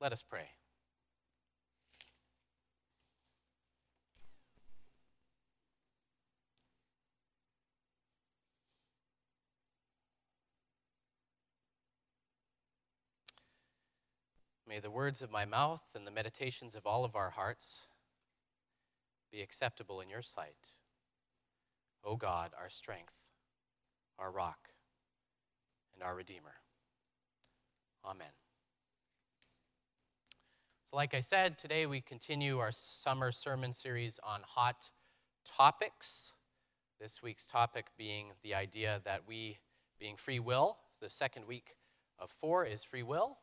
Let us pray. May the words of my mouth and the meditations of all of our hearts be acceptable in your sight. O God, our strength, our rock, and our Redeemer. Amen. So, like I said, today we continue our summer sermon series on hot topics. This week's topic being the idea that we, being free will, the second week of four is free will.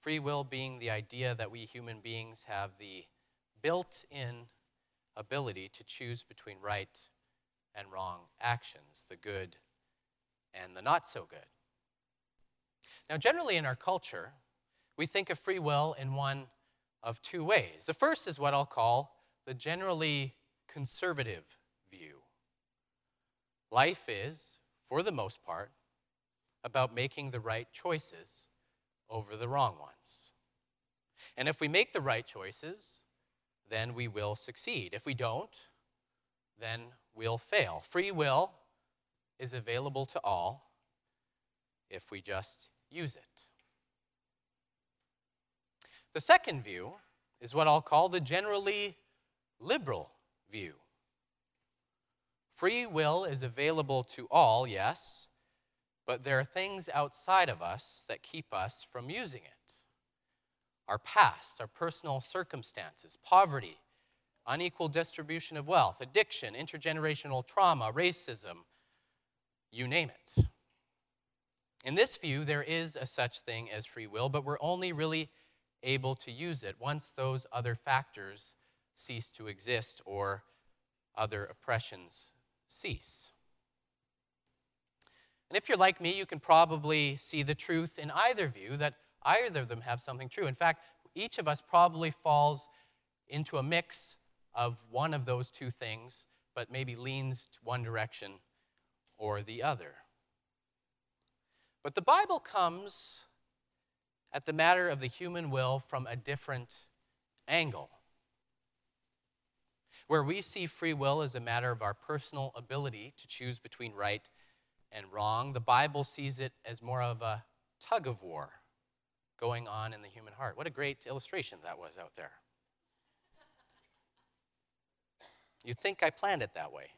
Free will being the idea that we human beings have the built in ability to choose between right and wrong actions, the good and the not so good. Now, generally in our culture, we think of free will in one of two ways. The first is what I'll call the generally conservative view. Life is, for the most part, about making the right choices over the wrong ones. And if we make the right choices, then we will succeed. If we don't, then we'll fail. Free will is available to all if we just use it. The second view is what I'll call the generally liberal view. Free will is available to all, yes, but there are things outside of us that keep us from using it our past, our personal circumstances, poverty, unequal distribution of wealth, addiction, intergenerational trauma, racism, you name it. In this view, there is a such thing as free will, but we're only really able to use it once those other factors cease to exist or other oppressions cease. And if you're like me, you can probably see the truth in either view that either of them have something true. In fact, each of us probably falls into a mix of one of those two things, but maybe leans to one direction or the other. But the Bible comes at the matter of the human will from a different angle. Where we see free will as a matter of our personal ability to choose between right and wrong. The Bible sees it as more of a tug of war going on in the human heart. What a great illustration that was out there. You'd think I planned it that way.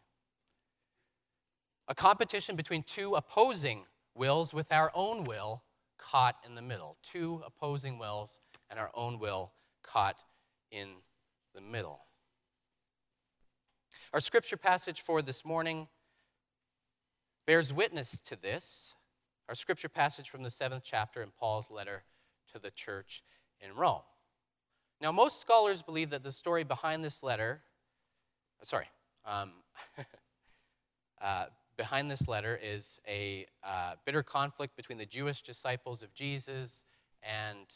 A competition between two opposing wills with our own will caught in the middle. Two opposing wills and our own will caught in the middle. Our scripture passage for this morning bears witness to this. Our scripture passage from the seventh chapter in Paul's letter to the church in Rome. Now, most scholars believe that the story behind this letter, sorry, um, uh, behind this letter is a uh, bitter conflict between the Jewish disciples of Jesus and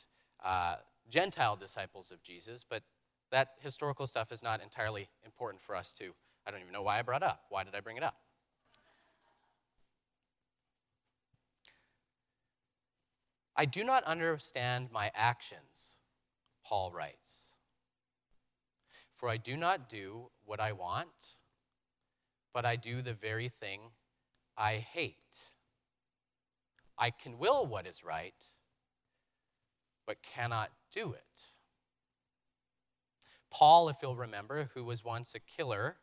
uh, Gentile disciples of Jesus, but that historical stuff is not entirely important for us to. I don't even know why I brought up. Why did I bring it up? I do not understand my actions, Paul writes. For I do not do what I want, but I do the very thing I hate. I can will what is right, but cannot do it. Paul, if you'll remember, who was once a killer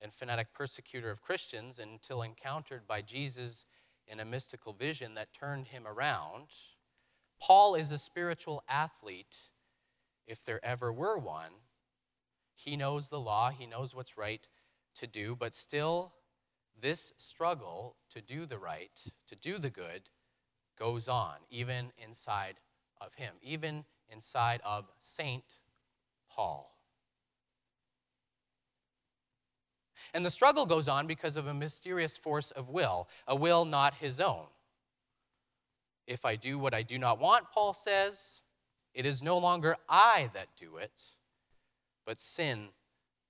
and fanatic persecutor of Christians until encountered by Jesus in a mystical vision that turned him around Paul is a spiritual athlete, if there ever were one. He knows the law, he knows what's right to do, but still, this struggle to do the right, to do the good, goes on, even inside of him, even inside of Saint Paul. And the struggle goes on because of a mysterious force of will, a will not his own. If I do what I do not want, Paul says, it is no longer I that do it, but sin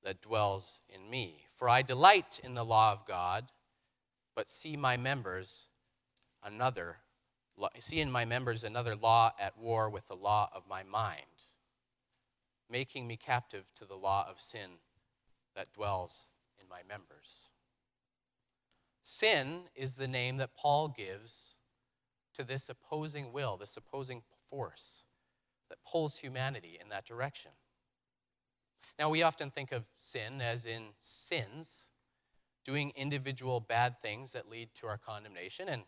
that dwells in me. For I delight in the law of God, but see my members another see in my members another law at war with the law of my mind, making me captive to the law of sin that dwells in my members. Sin is the name that Paul gives to this opposing will, this opposing force that pulls humanity in that direction. Now, we often think of sin as in sins, doing individual bad things that lead to our condemnation, and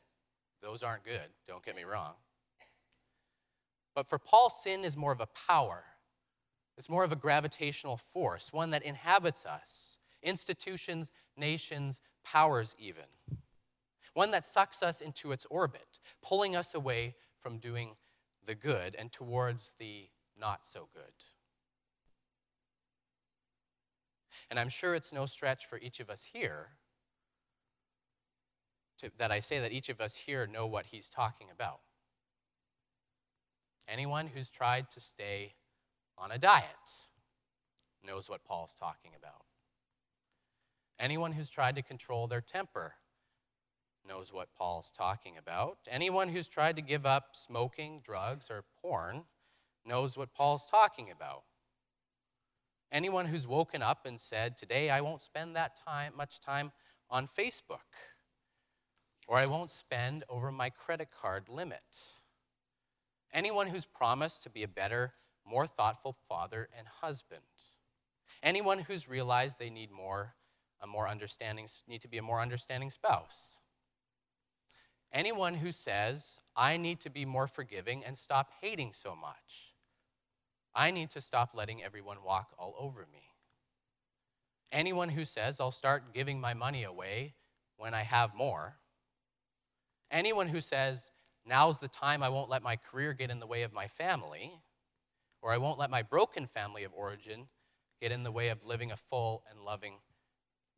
those aren't good, don't get me wrong. But for Paul, sin is more of a power. It's more of a gravitational force, one that inhabits us, institutions, nations, powers, even. One that sucks us into its orbit, pulling us away from doing the good and towards the not so good. And I'm sure it's no stretch for each of us here to, that I say that each of us here know what he's talking about. Anyone who's tried to stay on a diet knows what Paul's talking about. Anyone who's tried to control their temper knows what Paul's talking about. Anyone who's tried to give up smoking, drugs, or porn knows what Paul's talking about. Anyone who's woken up and said, Today I won't spend that time, much time on Facebook, or I won't spend over my credit card limit. Anyone who's promised to be a better, more thoughtful father and husband. Anyone who's realized they need more, a more understanding, need to be a more understanding spouse. Anyone who says, I need to be more forgiving and stop hating so much. I need to stop letting everyone walk all over me. Anyone who says, I'll start giving my money away when I have more. Anyone who says, now's the time I won't let my career get in the way of my family, or I won't let my broken family of origin get in the way of living a full and loving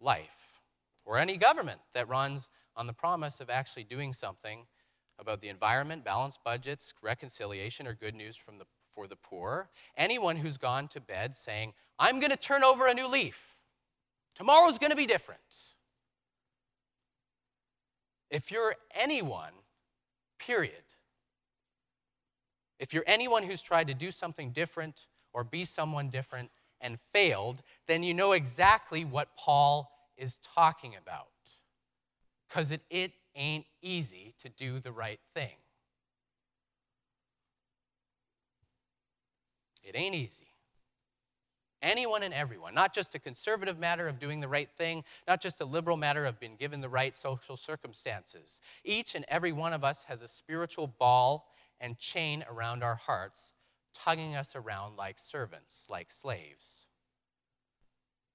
life. Or any government that runs on the promise of actually doing something about the environment, balanced budgets, reconciliation, or good news from the for the poor, anyone who's gone to bed saying, I'm going to turn over a new leaf. Tomorrow's going to be different. If you're anyone, period, if you're anyone who's tried to do something different or be someone different and failed, then you know exactly what Paul is talking about. Because it, it ain't easy to do the right thing. It ain't easy. Anyone and everyone, not just a conservative matter of doing the right thing, not just a liberal matter of being given the right social circumstances. Each and every one of us has a spiritual ball and chain around our hearts, tugging us around like servants, like slaves.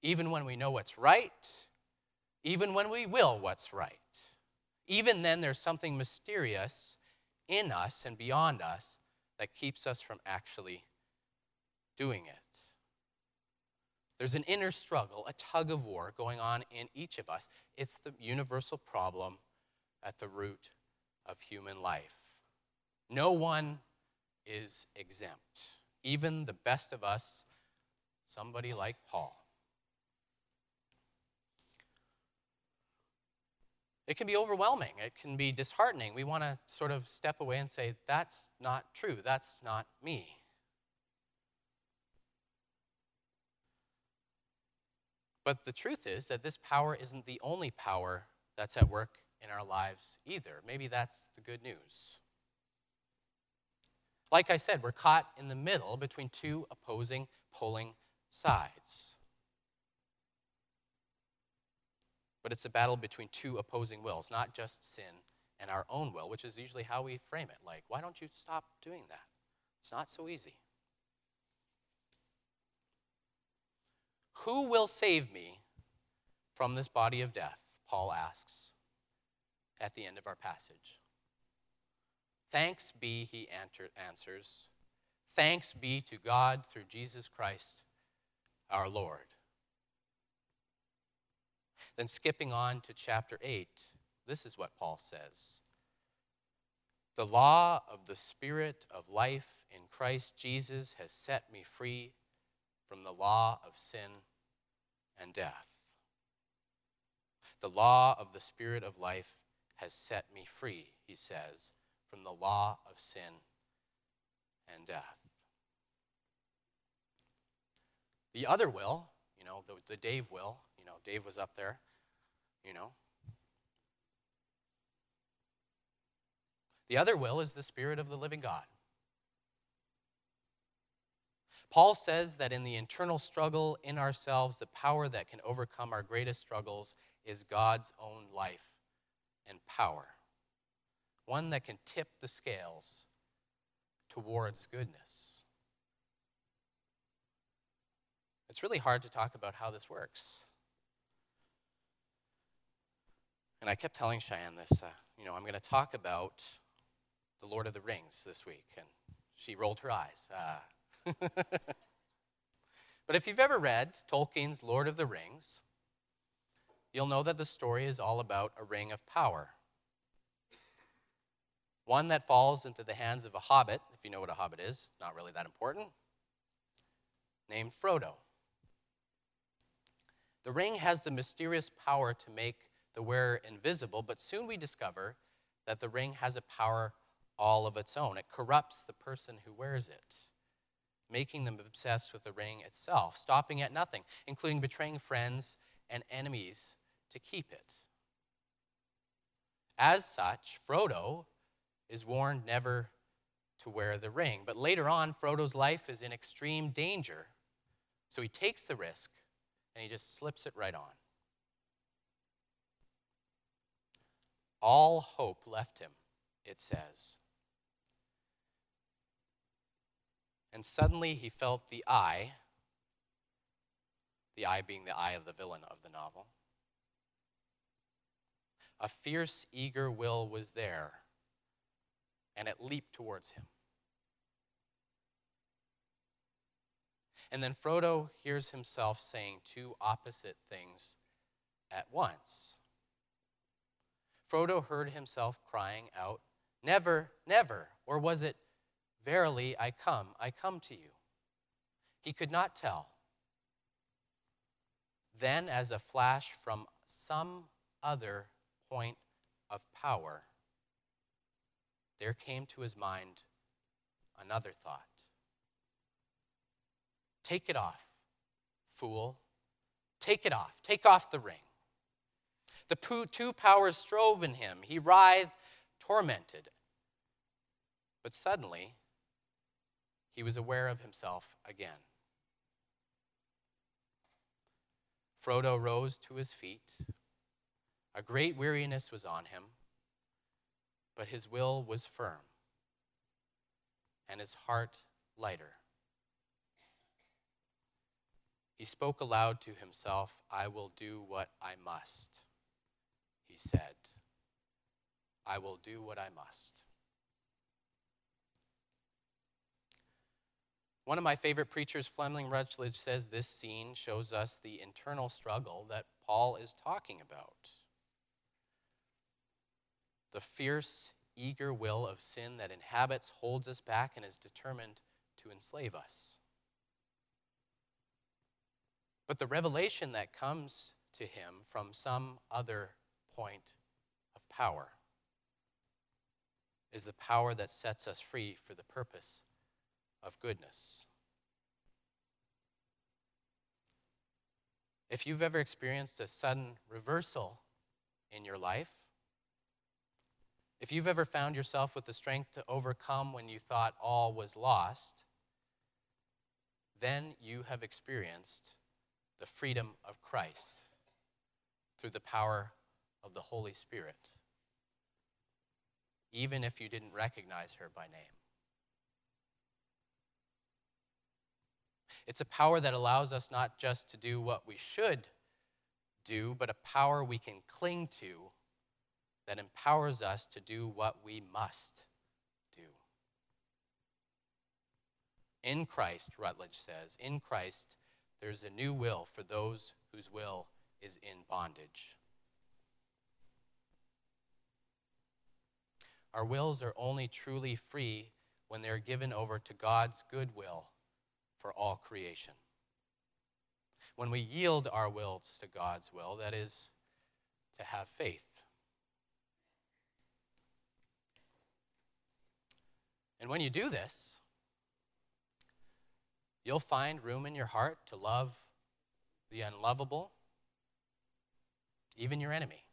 Even when we know what's right, even when we will what's right. Even then, there's something mysterious in us and beyond us that keeps us from actually doing it. There's an inner struggle, a tug of war going on in each of us. It's the universal problem at the root of human life. No one is exempt, even the best of us, somebody like Paul. It can be overwhelming. It can be disheartening. We want to sort of step away and say, that's not true. That's not me. But the truth is that this power isn't the only power that's at work in our lives either. Maybe that's the good news. Like I said, we're caught in the middle between two opposing, pulling sides. But it's a battle between two opposing wills, not just sin and our own will, which is usually how we frame it. Like, why don't you stop doing that? It's not so easy. Who will save me from this body of death? Paul asks at the end of our passage. Thanks be, he answers. Thanks be to God through Jesus Christ our Lord. Then, skipping on to chapter 8, this is what Paul says The law of the Spirit of life in Christ Jesus has set me free from the law of sin and death. The law of the Spirit of life has set me free, he says, from the law of sin and death. The other will, you know, the, the Dave will, you know, Dave was up there, you know. The other will is the Spirit of the living God. Paul says that in the internal struggle in ourselves, the power that can overcome our greatest struggles is God's own life and power, one that can tip the scales towards goodness. It's really hard to talk about how this works. And I kept telling Cheyenne this, uh, you know, I'm going to talk about the Lord of the Rings this week. And she rolled her eyes. Uh, but if you've ever read Tolkien's Lord of the Rings, you'll know that the story is all about a ring of power. One that falls into the hands of a hobbit, if you know what a hobbit is, not really that important, named Frodo. The ring has the mysterious power to make the wearer invisible, but soon we discover that the ring has a power all of its own. It corrupts the person who wears it, making them obsessed with the ring itself, stopping at nothing, including betraying friends and enemies to keep it. As such, Frodo is warned never to wear the ring. But later on, Frodo's life is in extreme danger. So he takes the risk and he just slips it right on. All hope left him, it says. And suddenly he felt the eye, the eye being the eye of the villain of the novel. A fierce, eager will was there, and it leaped towards him. And then Frodo hears himself saying two opposite things at once. Frodo heard himself crying out, Never, never, or was it, Verily, I come, I come to you. He could not tell. Then, as a flash from some other point of power, there came to his mind another thought Take it off, fool. Take it off. Take off the ring. The two powers strove in him. He writhed, tormented. But suddenly, he was aware of himself again. Frodo rose to his feet. A great weariness was on him, but his will was firm and his heart lighter. He spoke aloud to himself, I will do what I must. He said, I will do what I must. One of my favorite preachers, Fleming Rutledge, says this scene shows us the internal struggle that Paul is talking about. The fierce, eager will of sin that inhabits, holds us back, and is determined to enslave us. But the revelation that comes to him from some other point of power is the power that sets us free for the purpose of goodness. If you've ever experienced a sudden reversal in your life, if you've ever found yourself with the strength to overcome when you thought all was lost, then you have experienced the freedom of Christ through the power of the Holy Spirit, even if you didn't recognize her by name. It's a power that allows us not just to do what we should do, but a power we can cling to that empowers us to do what we must do. In Christ, Rutledge says, in Christ, there's a new will for those whose will is in bondage. Our wills are only truly free when they're given over to God's good will for all creation. When we yield our wills to God's will, that is, to have faith. And when you do this, you'll find room in your heart to love the unlovable, even your enemy.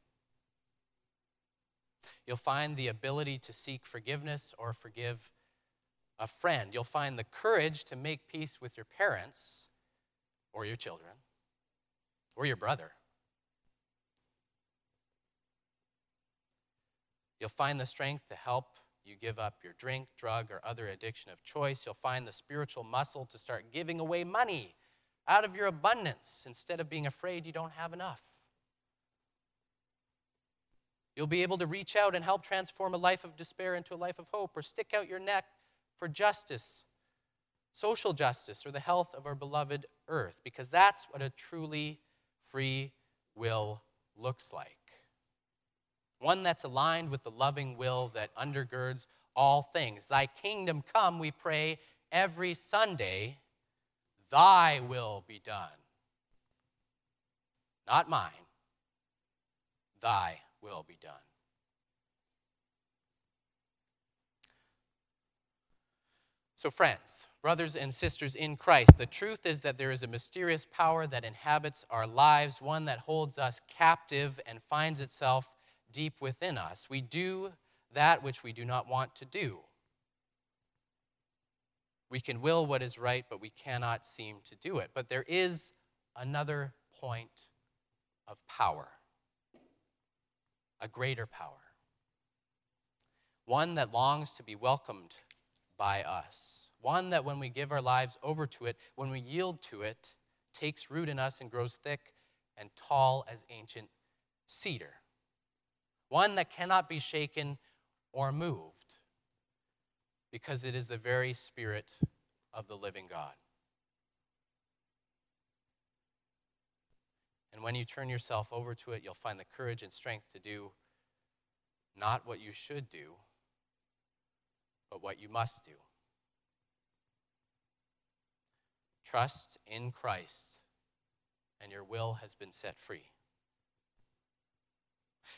You'll find the ability to seek forgiveness or forgive a friend. You'll find the courage to make peace with your parents or your children or your brother. You'll find the strength to help you give up your drink, drug, or other addiction of choice. You'll find the spiritual muscle to start giving away money out of your abundance instead of being afraid you don't have enough. You'll be able to reach out and help transform a life of despair into a life of hope, or stick out your neck for justice, social justice, or the health of our beloved earth, because that's what a truly free will looks like. One that's aligned with the loving will that undergirds all things. Thy kingdom come, we pray every Sunday, thy will be done. Not mine, thy will be done. So, friends, brothers and sisters in Christ, the truth is that there is a mysterious power that inhabits our lives, one that holds us captive and finds itself deep within us. We do that which we do not want to do. We can will what is right, but we cannot seem to do it. But there is another point of power a greater power, one that longs to be welcomed by us, one that when we give our lives over to it, when we yield to it, takes root in us and grows thick and tall as ancient cedar, one that cannot be shaken or moved because it is the very spirit of the living God. And when you turn yourself over to it, you'll find the courage and strength to do not what you should do, but what you must do. Trust in Christ, and your will has been set free.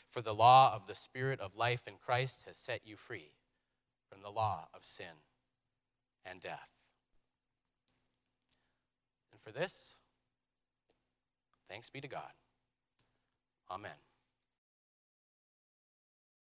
For the law of the Spirit of life in Christ has set you free from the law of sin and death. And for this, Thanks be to God. Amen.